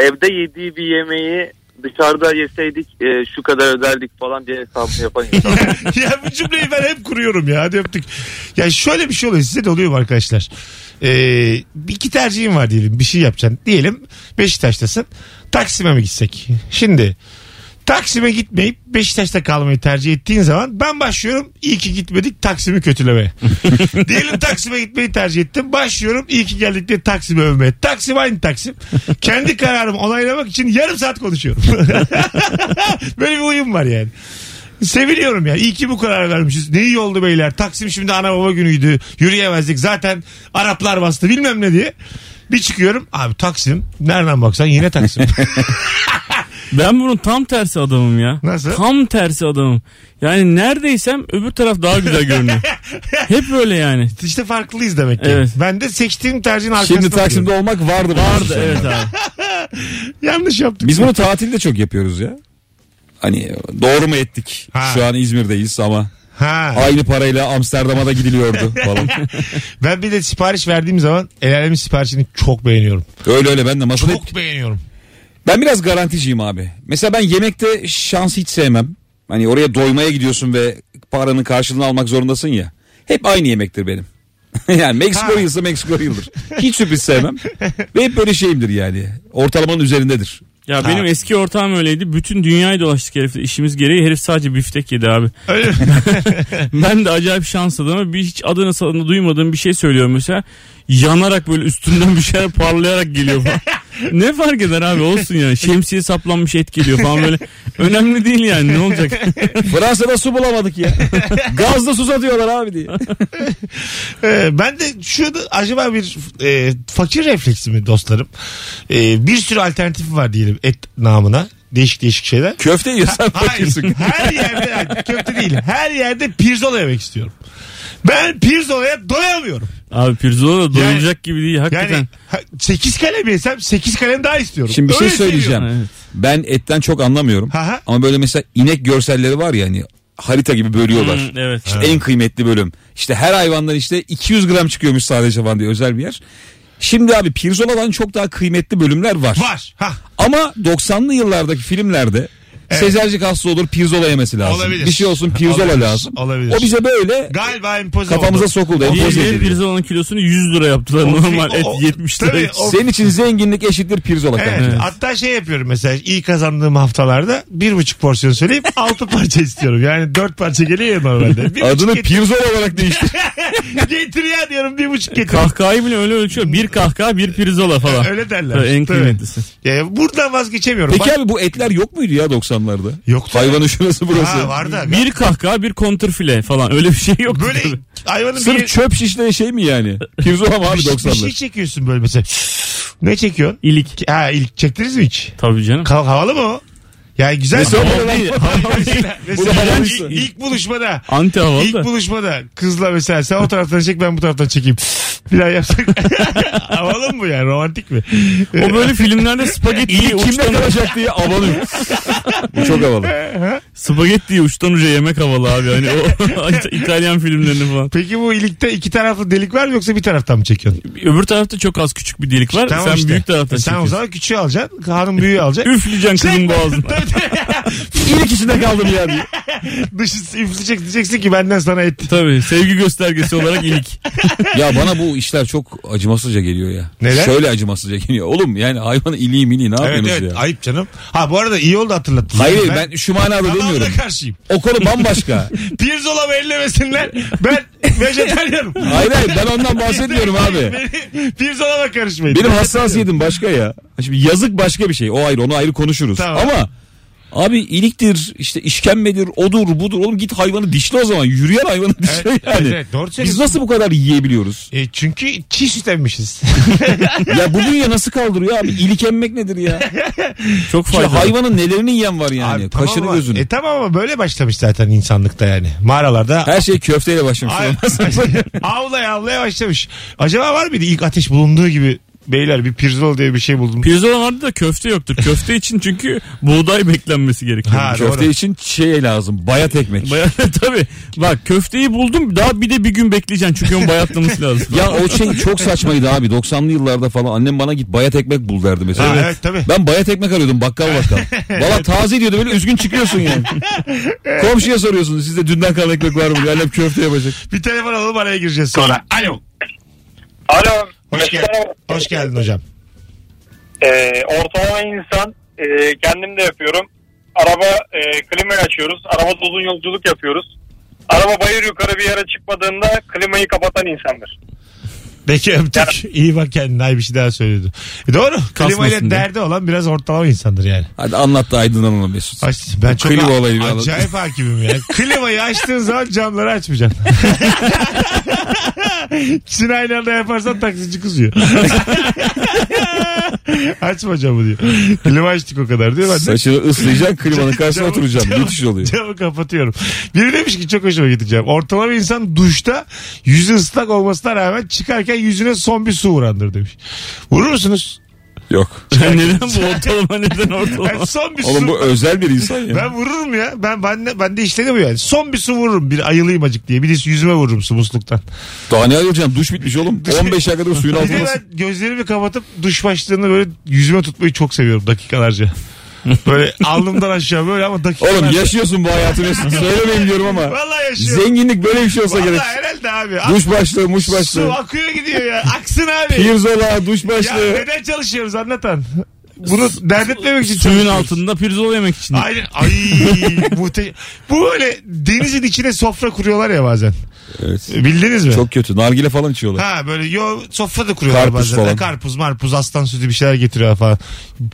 evde yediği bir yemeği dışarıda yeseydik e, şu kadar öderdik falan diye hesabını yapan insan. ya bu cümleyi ben hep kuruyorum ya. Hadi öptük. Ya şöyle bir şey oluyor. Size de oluyor mu arkadaşlar? Ee, bir iki tercihin var diyelim. Bir şey yapacaksın. Diyelim Beşiktaş'tasın. Taksim'e mi gitsek? Şimdi Taksim'e gitmeyip Beşiktaş'ta kalmayı tercih ettiğin zaman ben başlıyorum iyi ki gitmedik Taksim'i kötülemeye. Diyelim Taksim'e gitmeyi tercih ettim. Başlıyorum iyi ki geldik diye Taksim'i övmeye. Taksim aynı Taksim. Kendi kararımı onaylamak için yarım saat konuşuyorum. Böyle bir uyum var yani. Seviniyorum ya. İyi ki bu karar vermişiz. Ne iyi oldu beyler. Taksim şimdi ana baba günüydü. Yürüyemezdik. Zaten Araplar bastı bilmem ne diye. Bir çıkıyorum. Abi Taksim. Nereden baksan yine Taksim. Ben bunun tam tersi adamım ya. Nasıl? Tam tersi adamım. Yani neredeysem öbür taraf daha güzel görünüyor. Hep böyle yani. işte farklıyız demek ki. Evet. Ben de seçtiğim tercihin arkasında Şimdi Taksim'de duruyorum. olmak vardı. Vardı evet abi. Yanlış yaptık. Biz bunu tatilde çok yapıyoruz ya. Hani doğru mu ettik? Ha. Şu an İzmir'deyiz ama Ha. aynı parayla Amsterdam'a da gidiliyordu falan. Ben bir de sipariş verdiğim zaman el alemin siparişini çok beğeniyorum. öyle öyle ben de masada Çok beğeniyorum. Ben biraz garanticiyim abi. Mesela ben yemekte şans hiç sevmem. Hani oraya doymaya gidiyorsun ve paranın karşılığını almak zorundasın ya. Hep aynı yemektir benim. yani Meksiko Ha. yılsa Meksiko yıldır. Hiç sürpriz sevmem. ve hep böyle şeyimdir yani. Ortalamanın üzerindedir. Ya benim eski ortağım öyleydi. Bütün dünyayı dolaştık herifle. İşimiz gereği herif sadece biftek yedi abi. Öyle mi? Ben de acayip şans adamı. Bir hiç adını sanını duymadığım bir şey söylüyorum mesela. Yanarak böyle üstünden bir şeyler parlayarak geliyor falan. ne fark eder abi olsun ya. Şemsiye saplanmış et geliyor falan böyle. Önemli değil yani ne olacak? Fransa'da su bulamadık ya. Gazla su satıyorlar abi diye. Ee, ben de şu da acaba bir e, fakir refleksi mi dostlarım? Ee, bir sürü alternatifi var diyelim et namına. Değişik değişik şeyler. Köfte yiyorsan Hayır. fakirsin. Her yerde yani köfte değil. Her yerde pirzola yemek istiyorum. Ben pirzolaya doyamıyorum. Abi pirzola da doyulacak gibi değil hakikaten. Yani 8 kalem yesem 8 kalem daha istiyorum. Şimdi bir şey Öyle söyleyeceğim. seviyorum. Evet. Ben etten çok anlamıyorum. Ha ha. Ama böyle mesela inek görselleri var ya hani harita gibi bölüyorlar. Hmm, evet. İşte en kıymetli bölüm. İşte her hayvandan işte 200 gram çıkıyormuş sadece falan diye özel bir yer. Şimdi abi pirzoladan çok daha kıymetli bölümler var. Var. Ha. Ama 90'lı yıllardaki filmlerde Sezercik hasta olur pirzola yemesi lazım. Olabilir. Bir şey olsun pirzola Olabilir. lazım. Olabilir. O bize böyle Galiba empoze kafamıza oldu. sokuldu. Empoze bir edildi. pirzolanın kilosunu 100 lira yaptılar. O- Normal et o- 70 tabii, lira. o- Senin için zenginlik eşittir pirzola Evet. kardeşim. Hatta şey yapıyorum mesela iyi kazandığım haftalarda bir buçuk porsiyon söyleyip altı parça istiyorum. Yani dört parça geliyor normalde. Bir Adını pirzola olarak değiştir. getir ya diyorum bir buçuk getir. Kahkahayı bile öyle ölçüyor. Bir kahkaha bir pirzola falan. Öyle derler. Tabii, en Tabii. kıymetlisi. Ya buradan vazgeçemiyorum. Peki Bak- abi bu etler yok muydu ya 90'larda? Yoktu. Hayvanın şurası burası. Ha vardı. abi. Bir kahkaha bir kontrfile falan öyle bir şey yok. Böyle hayvanın Sırf bir, çöp şişleri şey mi yani? Pirzola mı abi bir, bir 90'lar? şey çekiyorsun böyle mesela. Ne çekiyorsun? İlik. Ha ilk çektiniz mi hiç? Tabii canım. Ka- havalı mı o? Yani güzel. Mesela, mesela havalı ilk, ilk buluşmada Anti havalı İlk da. buluşmada kızla mesela sen o taraftan çek ben bu taraftan çekeyim. Bir daha yapsak. Havalı mı bu yani romantik mi? O böyle filmlerde spagettiyi Kimle uçtan, kalacak diye abanıyor. Bu çok havalı. spagettiyi uçtan uca yemek havalı abi. Hani o İtalyan filmlerini falan. Peki bu ilikte iki taraflı delik var mı yoksa bir taraftan mı çekiyorsun? Öbür tarafta çok az küçük bir delik var. Tamam Sen işte. büyük taraftan Sen o çekiyorsun. zaman küçüğü alacaksın. Hanım büyüğü alacak. Üfleyeceksin kızın boğazına. İlk içinde kaldım ya diye. Dışı üfleyecek diyeceksin ki benden sana etti. Tabii sevgi göstergesi olarak ilik. Ya bana bu işler çok acımasızca geliyor ya. Neden? Şöyle acımasızca geliyor. Oğlum yani hayvanı iliği mini ne Evet yapıyorsunuz evet ya? ayıp canım. Ha bu arada iyi oldu hatırlattın. Hayır ben, şu manada Tamamına demiyorum. karşıyım. O konu bambaşka. Pirzola ellemesinler. Ben vejetaryenim. hayır hayır ben ondan bahsetmiyorum abi. Beni Pirzolama karışmayın. Benim hassasiyetim başka ya. Şimdi yazık başka bir şey. O ayrı onu ayrı konuşuruz. Tamam. Ama abi iliktir işte işkembedir odur budur. Oğlum git hayvanı dişle o zaman. Yürüyen hayvanı dişle Evet, yani. evet, doğru Biz nasıl bu kadar yiyebiliyoruz? E, çünkü çiğ süt emmişiz. ya bu dünya nasıl kaldırıyor abi? İlik emmek nedir ya? Çok faydalı. hayvanın nelerini yiyen var yani. Abi, tamam Kaşını ama- gözünü. E tamam ama böyle başlamış zaten insanlıkta yani. Mağaralarda Her şey köfteyle başlamış. Ay, avlaya avlaya başlamış. Acaba var mıydı ilk ateş bulunduğu gibi beyler bir pirzol diye bir şey buldum. Pirzola vardı da köfte yoktur. Köfte için çünkü buğday beklenmesi gerekiyor. Ha, Köfte doğru. için şey lazım. Bayat ekmek. Baya, tabii. Bak köfteyi buldum daha bir de bir gün bekleyeceksin çünkü onun bayatlaması lazım. Ya o şey çok saçmaydı abi. 90'lı yıllarda falan annem bana git bayat ekmek bul derdi mesela. Ha, evet tabii. Ben bayat ekmek arıyordum bakkal bakkal. Valla taze diyordu böyle üzgün çıkıyorsun yani. Komşuya soruyorsun sizde dünden kalan ekmek var mı? Annem köfte yapacak. Bir telefon alalım araya gireceğiz sonra. Alo. Alo. Hoş, gel Hoş geldin hocam. Ee, ortalama insan e, kendim de yapıyorum. Araba e, klimayı açıyoruz. Arabada uzun yolculuk yapıyoruz. Araba bayır yukarı bir yere çıkmadığında klimayı kapatan insandır. Peki öptük. İyi bak kendine. Ay bir şey daha söylüyordu. E doğru. Klimayla diye. derdi olan biraz ortalama insandır yani. Hadi anlat da aydınlanalım Mesut. Aç, ben çok Klima olayı bir anlat. acayip hakimim ya. Klimayı açtığın zaman camları açmayacaksın. İkisini aynı anda yaparsan taksici kızıyor. Açma camı diyor. Klima açtık o kadar diyor. Ben de Saçını ıslayacaksın klimanın karşısına Camı- oturacaksın. camı- Müthiş oluyor. Camı kapatıyorum. Biri demiş ki çok hoşuma gideceğim. Ortalama insan duşta yüzü ıslak olmasına rağmen çıkarken yüzüne son bir su vurandır demiş. Vurur musunuz? Yok. Yani neden bu ortalama neden ortalama? Ben son bir Oğlum su... bu özel bir insan ya. Ben vururum ya. Ben ben de, ben de işledim bu yani. Son bir su vururum. Bir ayılayım acık diye. Bir de yüzüme vururum su musluktan. Daha ne alacaksın? Duş bitmiş oğlum. 15 dakikadır suyun Bir de altındasın. ben gözlerimi kapatıp duş başlığını böyle yüzüme tutmayı çok seviyorum dakikalarca. Böyle alnımdan aşağı böyle ama dakikalarca. Oğlum yaşıyorsun bu hayatı Mesut. Söylemeyin diyorum ama. Vallahi yaşıyorum. Zenginlik böyle bir şey olsa Vallahi gerek. herhalde abi. Duş başlığı, muş Su başlığı. akıyor gidiyor ya. Aksın abi. Pirzola, duş Ya başlığı. neden çalışıyoruz anlatan? Bunu dert etmemek için Suyun çalışıyoruz. altında pirzola yemek için. Aynen. Ay muhte- Bu böyle denizin içine sofra kuruyorlar ya bazen. Evet. Bildiniz mi? Çok kötü. Nargile falan içiyorlar. Ha böyle yo sofra da kuruyorlar Karpuz bazen. falan. Karpuz, marpuz, aslan sütü bir şeyler getiriyor falan.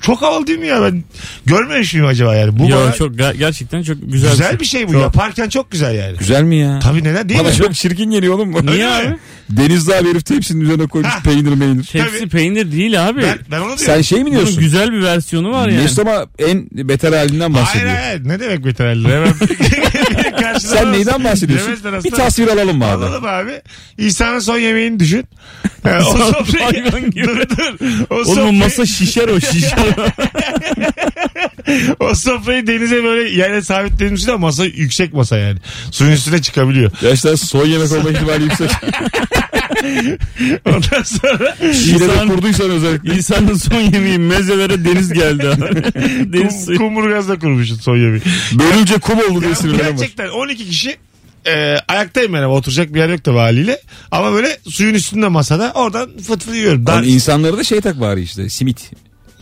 Çok havalı değil mi ya ben görmemiş miyim acaba yani? Bu ya bana çok ger- gerçekten çok güzel, güzel bir şey bu. Çok. Yaparken çok güzel yani. Güzel mi ya? Tabii neden değil Bana mi? çok çirkin geliyor oğlum bu. Niye Öyle abi? Denizli abi herif tepsinin üzerine koymuş Ha. peynir meynir. Tepsi Tabii. peynir değil abi. Ben, ben onu diyorum. Sen şey mi Bunun diyorsun? Güzel bir versiyonu var yani. Mesut ama en beter halinden Hayır bahsediyor. hayır ne demek veteriner? Hemen karşıdan Sen neyden bahsediyorsun? Bir tasvir alalım mı abi? Alalım abi. İsa'nın son yemeğini düşün. O sofrayı... Hayvan gibi. dur dur. O Oğlum sofrayı, masa şişer o şişer. o sofrayı denize böyle yere sabitlenmiş de masa yüksek masa yani. Suyun üstüne çıkabiliyor. Gerçekten soy yemek olma ihtimali yüksek. Ondan sonra İnsan- kurduysan özellikle. İnsanın son yemeği mezelere deniz geldi abi. deniz kum, suyu. kumburgazda kurmuşsun son yemeği. Bölünce kum oldu diye var. gerçekten 12 kişi e, ayaktayım ama oturacak bir yer yok da haliyle. Ama böyle suyun üstünde masada oradan fıt fıt yiyorum. Hani insanlara da şey tak bari işte simit.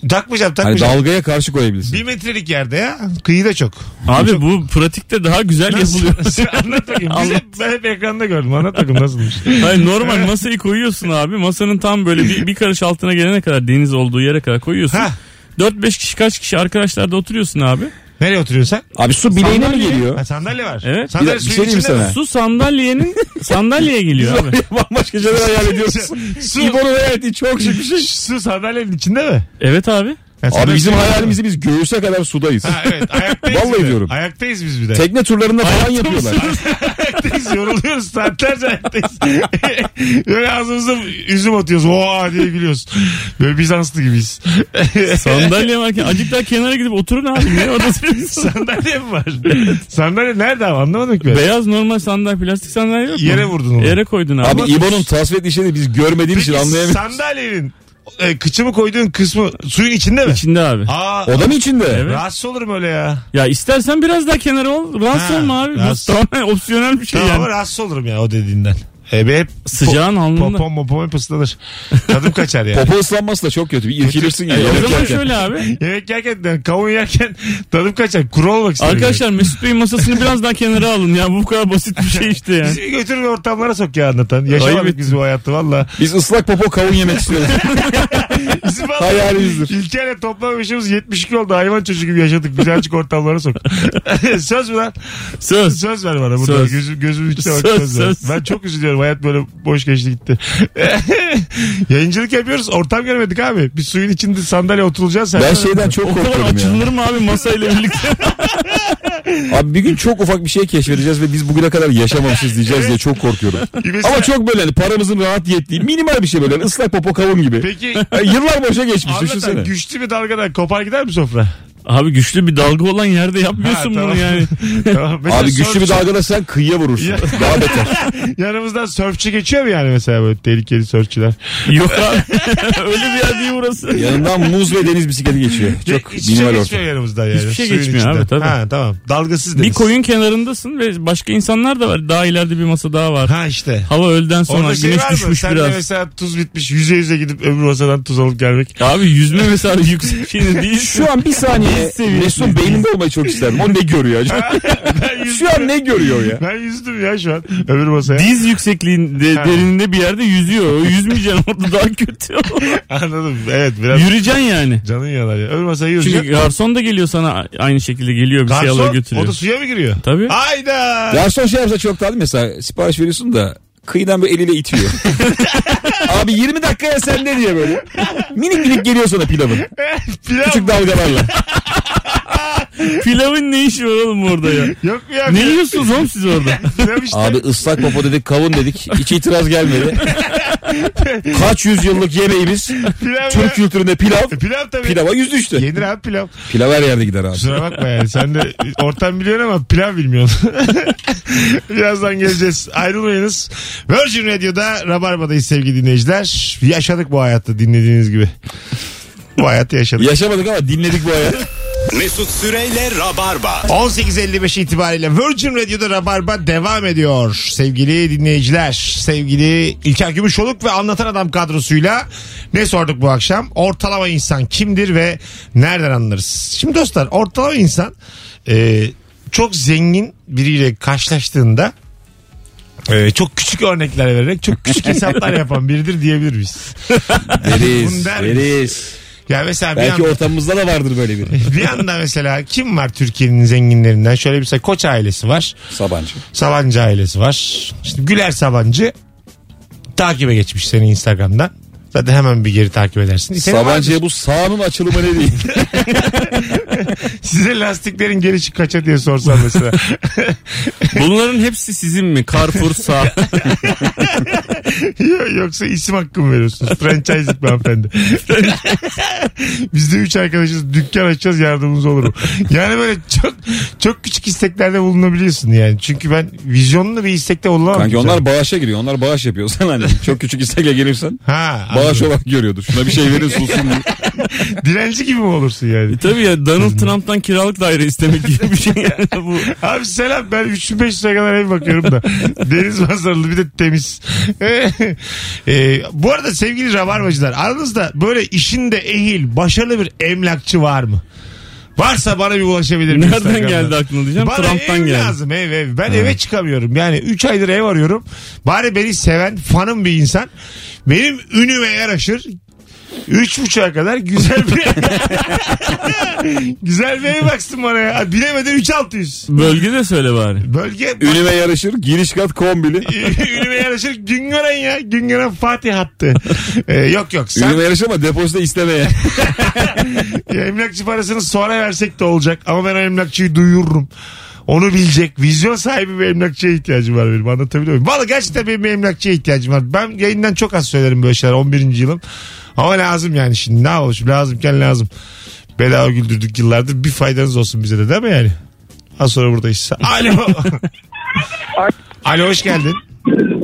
Takmayacağım Hani takmayacağım. dalgaya karşı koyabilirsin. bir metrelik yerde ya. Kıyıda çok. Abi bu pratikte daha güzel yapılıyor. Nasıl? Anlat bakayım. Ben hep ekranda gördüm. Anlat bakayım nasılmış. Hayır normal masayı koyuyorsun abi. Masanın tam böyle bir, bir karış altına gelene kadar deniz olduğu yere kadar koyuyorsun. Ha. 4-5 kişi kaç kişi arkadaşlar da oturuyorsun abi. Nereye oturuyorsun sen? Abi su bileğine mi geliyor? Ha, sandalye var. Evet. Sandalye Bir- bir suyun şey diyeyim içinde mi? sana. Su sandalyenin sandalyeye geliyor abi. Bambaşka şeyler hayal ediyorsun. Su, İbo'nun hayal ettiği çok şık bir şey. su sandalyenin içinde mi? Evet abi. Ha, Abi sandalye bizim hayalimizi biz göğüse kadar sudayız. Ha evet ayaktayız. Vallahi bir de. diyorum. Ayaktayız biz bir de. Tekne turlarında falan yapıyorlar. ayaktayız yoruluyoruz saatlerce ayaktayız. Böyle ağzımıza üzüm atıyoruz. Oha diye gülüyoruz. Böyle Bizanslı gibiyiz. Sandalye varken acık daha kenara gidip oturun abi. Orada duruyorsun? sandalye mi var? sandalye nerede abi anlamadım ki ben. Beyaz normal sandalye plastik sandalye yok mu? Yere vurdun onu. Yere koydun abi. Abi İbo'nun tasvir şeyi biz görmediğimiz için Peki anlayamıyoruz. sandalyenin e, kıçımı koyduğun kısmı suyun içinde mi? İçinde abi. Aa, O da mı içinde? Evet. Rahatsız olurum öyle ya. Ya istersen biraz daha kenara ol. Rahatsız Ha, olma abi. rahatsız. Bu tamamen opsiyonel bir şey Tamam ama yani. rahatsız olurum ya o dediğinden. E, be hep Sıcağın alnında. popom popom hep ıslanır. Tadım kaçar yani. Popo ıslanması da çok kötü. Bir irkilirsin ya. E, o yemek zaman yerken. şöyle abi. Yemek yerken yani kavun yerken tadım kaçar. Kuru olmak isterim. Arkadaşlar Mesut Bey'in masasını biraz daha kenara alın ya. Bu kadar basit bir şey işte yani. Bizi götürün ortamlara sok ya anlatan. Yaşamadık Ayıp biz bu hayatı valla. Biz ıslak popo kavun yemek istiyoruz. Bizim valla Hayalimizdir. İlker'le toplam yaşımız 72 oldu. Hayvan çocuğu gibi yaşadık. Bizi açık ortamlara sok. söz mü lan? Söz. Söz ver bana burada. Söz. Gözüm, gözümün içine bak Söz, söz, söz. Ben çok üzülüyorum. Hayat böyle boş geçti gitti. Yayıncılık yapıyoruz. Ortam göremedik abi. Bir suyun içinde sandalye oturulacağız. Ben şeyden çok O kadar korkuyorum açılır ya. mı abi masayla birlikte? Abi bir gün çok ufak bir şey keşfedeceğiz ve biz bugüne kadar yaşamamışız diyeceğiz diye çok korkuyorum. Mesela- Ama çok böyle hani paramızın rahat yettiği minimal bir şey böyle hani ıslak popo kavun gibi. Peki Yani yıllar boşa geçmiş anlatan düşünsene. güçlü bir dalgadan kopar gider mi sofra? Abi güçlü bir dalga olan yerde yapmıyorsun Ha, tamam. bunu yani. Tamam. Mesela Abi güçlü bir sörfçü- dalgada sen kıyıya vurursun. Daha beter. Yanımızdan sörfçü geçiyor mu yani mesela böyle tehlikeli sörfçüler? Yok abi. Öyle bir yer değil burası. Yanından muz ve deniz bisikleti geçiyor. Çok Hiçbir şey minimal geçmiyor ortam. yanımızdan yani. Hiçbir şey Suyun geçmiyor içinden. abi, tabii. Ha tamam. Dalgasız deniz. Bir koyun kenarındasın ve başka insanlar da var. Daha ileride bir masa daha var. Ha işte. Hava öğleden sonra Orada şey güneş var mı? düşmüş Sen de biraz. mesela tuz bitmiş yüze yüze gidip öbür masadan tuz alıp gelmek. Abi yüzme mesela yüksek şeyinde değil. Şu an bir saniye Seviyesinde Mesut'un beyninde olmayı çok isterdim. O ne görüyor acaba? Şu an ne görüyor ya? Ben yüzdüm ya şu an öbür masaya. Diz yüksekliğinde Ha. derininde bir yerde yüzüyor. O yüzmeyeceksin orada daha kötü. Anladım. Evet biraz Yürüyeceksin yani. canın yanar ya. Öbür masaya yüzeceksin. Çünkü garson da geliyor sana aynı şekilde geliyor bir şey alıyor Garson götürüyor. o da suya mı giriyor? Tabii. Hayda. Garson şey yapsa çok tatlı mesela sipariş veriyorsun da kıyıdan böyle eliyle itiyor. Abi 20 dakikaya sende diye böyle. Minik minik geliyor sana pilavın. Pilav Küçük dalgalarla. Pilavın ne işi var oğlum orada ya? yok ya? ne yiyorsunuz oğlum siz orada? Pilav işte. Abi ıslak popo dedik kavun dedik. Hiç itiraz gelmedi. Kaç yüzyıllık yemeğimiz pilav Türk ya. kültüründe pilav. E, Pilav tabii. Pilava yüz düştü. Yenir abi pilav. Pilav her yerde gider abi. Kusura bakma yani. Sen de ortam biliyorsun ama pilav bilmiyorsun. Birazdan geleceğiz. Ayrılmayınız. Virgin Radio'da Rabarba'dayız sevgili dinleyiciler. Yaşadık bu hayatta dinlediğiniz gibi. Bu hayatı yaşadık. Yaşamadık ama dinledik bu hayat. Mesut Süreyle Rabarba. 18.55 itibariyle Virgin Radio'da Rabarba devam ediyor. Sevgili dinleyiciler, sevgili İlker Gümüşoluk ve Anlatan Adam kadrosuyla ne sorduk bu akşam? Ortalama insan kimdir ve nereden anlarız? Şimdi dostlar ortalama insan e, çok zengin biriyle karşılaştığında e, çok küçük örnekler vererek çok küçük hesaplar yapan biridir diyebilir miyiz? Miyiz? Deriz. Ya mesela bir Belki anda- ortamımızda da vardır böyle biri. bir anda mesela kim var Türkiye'nin zenginlerinden? Şöyle bir mesela Koç ailesi var. Sabancı. Sabancı ailesi var. İşte Güler Sabancı takibe geçmiş seni Instagram'dan. Zaten hemen bir geri takip edersin. Senin var Sabancı'ya bu sağının açılımı ne değil? Size lastiklerin gelişi kaça diye sorsam mesela. Bunların hepsi sizin mi? Carrefour sağ. Yoksa isim hakkı mı veriyorsunuz? Franchise'lik mi hanımefendi? Biz de üç arkadaşız dükkan açacağız yardımımız olur mu? Yani böyle çok çok küçük isteklerde bulunabiliyorsun yani. Çünkü ben vizyonlu bir istekte bulunamam. Kanki ki onlar bağışa giriyor. Onlar bağış yapıyor. Sen hani çok küçük istekle gelirsen Ha, bağış anladım. olarak görüyordur. Şuna bir şey verin sunsun diye. Direnci gibi mi olursun yani? Tabii ya Donald Trump'tan kiralık daire istemek gibi bir şey yani bu. Abi selam ben 3500'e kadar ev bakıyorum da. Deniz manzaralı bir de temiz. Ee, bu arada sevgili rabarbacılar aranızda böyle işinde ehil başarılı bir emlakçı var mı? Varsa bana bir ulaşabilir mi? Nereden geldi aklına diyeceğim. Bana Trump'tan ev geldi. lazım ev ev. Ben eve çıkamıyorum. Yani 3 aydır ev arıyorum. Bari beni seven fanım bir insan. Benim ünüme yaraşır. Üç buçuğa kadar güzel bir güzel bir ev baksın bana ya. Bilemeden 3600. Bölge de söyle bari. Bölge Ünüme yarışır. Giriş kat kombili. Ünüme yaraşır Güngören ya. Güngören Fatih hattı. Ee, yok yok. Sen Ünüme yarışır ama depozito istemeye. ya, emlakçı parasını sonra versek de olacak. Ama ben emlakçıyı duyururum. Onu bilecek. Vizyon sahibi bir emlakçıya ihtiyacım var benim. Anlatabiliyor muyum? Valla gerçekten benim bir emlakçıya ihtiyacım var. Ben yayından çok az söylerim böyle şeyler. 11. yılım. Ama lazım yani şimdi. Ne yapalım şimdi? Lazımken lazım. Bedava güldürdük yıllardır. Bir faydanız olsun bize de değil mi yani? Az sonra buradayız. Alo. Alo hoş geldin.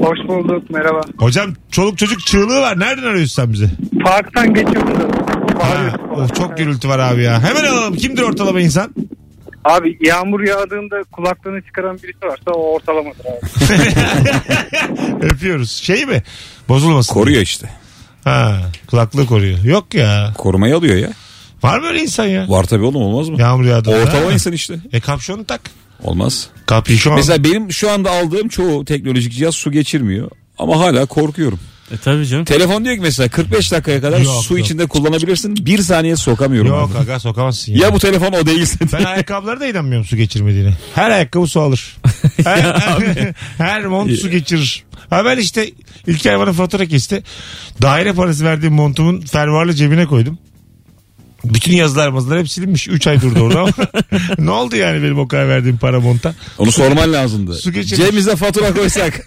Hoş bulduk merhaba. Hocam çoluk çocuk çığlığı var. Nereden arıyorsun sen bizi? Parktan geçiyoruz. Ha, of çok gürültü var abi ya. Hemen alalım. Kimdir ortalama insan? Abi yağmur yağdığında kulaklığını çıkaran birisi varsa o ortalamadır abi. Öpüyoruz. Şey mi? Bozulmasın. Koruyor işte. Ha, kulaklığı koruyor. Yok ya. Korumayı alıyor ya. Var mı öyle insan ya? Var tabii oğlum olmaz mı? Yağmur yağdığında. Ortalama insan işte. E kapşonu tak. Olmaz. Kapşon. Mesela benim şu anda aldığım çoğu teknolojik cihaz su geçirmiyor. Ama hala korkuyorum. E tabii canım. Telefon diyor ki mesela 45 dakikaya kadar Yok, su yok. içinde kullanabilirsin. Bir saniye sokamıyorum. Yok abi. aga sokamazsın ya. Ya bu telefon o değilse. Ben ayakkabılara da inanmıyorum su geçirmediğine. Her ayakkabı su alır. Her, her mont su geçirir. Ha ben işte İlker bana fatura kesti. Daire parası verdiğim montumun fermuarlı cebine koydum. Bütün yazılar mazılar hep silinmiş. 3 ay durdu orada ama. ne oldu yani benim o kadar verdiğim para monta? Onu sorman lazımdı. Su geçirmiş. Cebimize fatura koysak.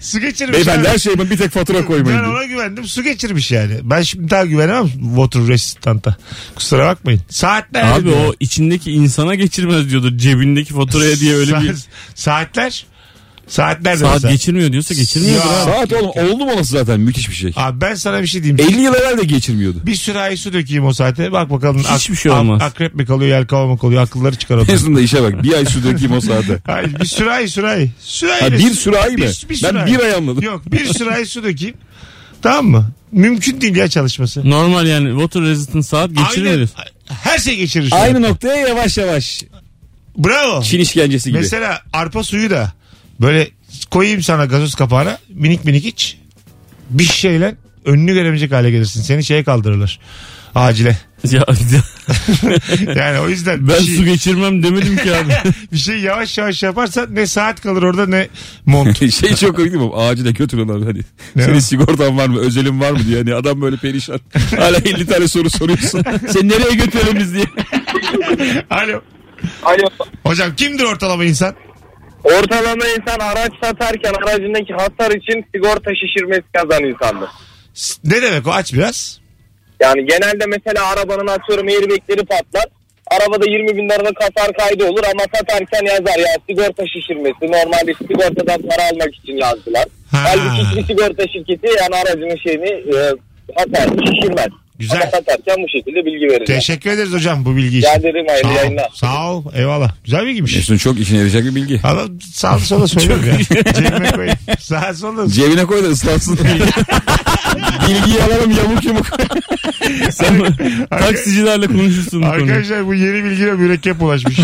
Su geçirmiş. Beyefendi abi. her şeyime bir tek fatura koymayın. Ben ona güvendim. Su geçirmiş yani. Ben şimdi daha güvenemem water resistanta. Kusura bakmayın. Saatler. Abi o içindeki insana geçirmez diyordur. Cebindeki faturaya diye öyle bir Sa- Saatler. Saatler de saat mesela. geçirmiyor diyorsa Ya. abi. Saat oğlum oldu mu olası zaten müthiş bir şey. Abi ben sana bir şey diyeyim. 50 yıl evvel de geçirmiyordu. Bir sürahi su dökeyim o saate. Bak bakalım. Hiçbir şey olmaz. akrep mi kalıyor, yelkova mı kalıyor? Akılları çıkar o. Mezun da işe bak. Bir ay su dökeyim o saate. Hayır bir sürahi sürahi. Sürahi. Ha, bir sürahi mi? Ben bir ay anladım. Yok bir sürahi su dökeyim. Tamam mı? Mümkün değil ya çalışması. Normal yani water resistant saat geçirmiyor. Aynen. Her şey geçirir. şu an. Aynı noktaya yavaş yavaş. Bravo. Çin işkencesi gibi. Mesela arpa suyu da böyle koyayım sana gazoz kapağına minik minik iç. Bir şeyle önünü göremeyecek hale gelirsin. Seni şeye kaldırırlar. Acile. Ya, Yani o yüzden ben şey, su geçirmem demedim ki abi. bir şey yavaş yavaş yaparsan ne saat kalır orada ne mont. şey çok komik değil mi? Acile götürüyorlar hani. Ne Senin o? sigortan var mı? Özelin var mı diye. Hani adam böyle perişan. Hala 50 tane soru soruyorsun. Sen nereye götürelim biz diye. Alo. Alo. Hocam kimdir ortalama insan? Ortalama insan araç satarken aracındaki hasar için sigorta şişirmesi kazan insandır. Ne demek o? Aç biraz. Yani genelde mesela arabanın atıyorum airbagleri patlar. Arabada 20 bin liralık hasar kaydı olur ama satarken yazar ya sigorta şişirmesi. Normalde sigortadan para almak için yazdılar. Ha. Halbuki hiçbir sigorta şirketi yani aracının şeyini e, hasarını şişirmez. Güzel. Ama satarken bu şekilde bilgi verir. Teşekkür ederiz hocam bu bilgi için. Rica ederim, hayırlı Sağ ol. yayınlar. Sağ ol. Eyvallah. Güzel bilgiymiş. Mesut'un çok işine yarayacak bir bilgi. Ama sağ sola söylüyorum ya. Cebime koyayım. Sağ sola. Cebine koy da ıslatsın. Bilgiyi alalım yamuk yumuk. Sen taksicilerle konuşursun bu konuyu. Arkadaşlar bu yeni bilgiyle mürekkep ulaşmış.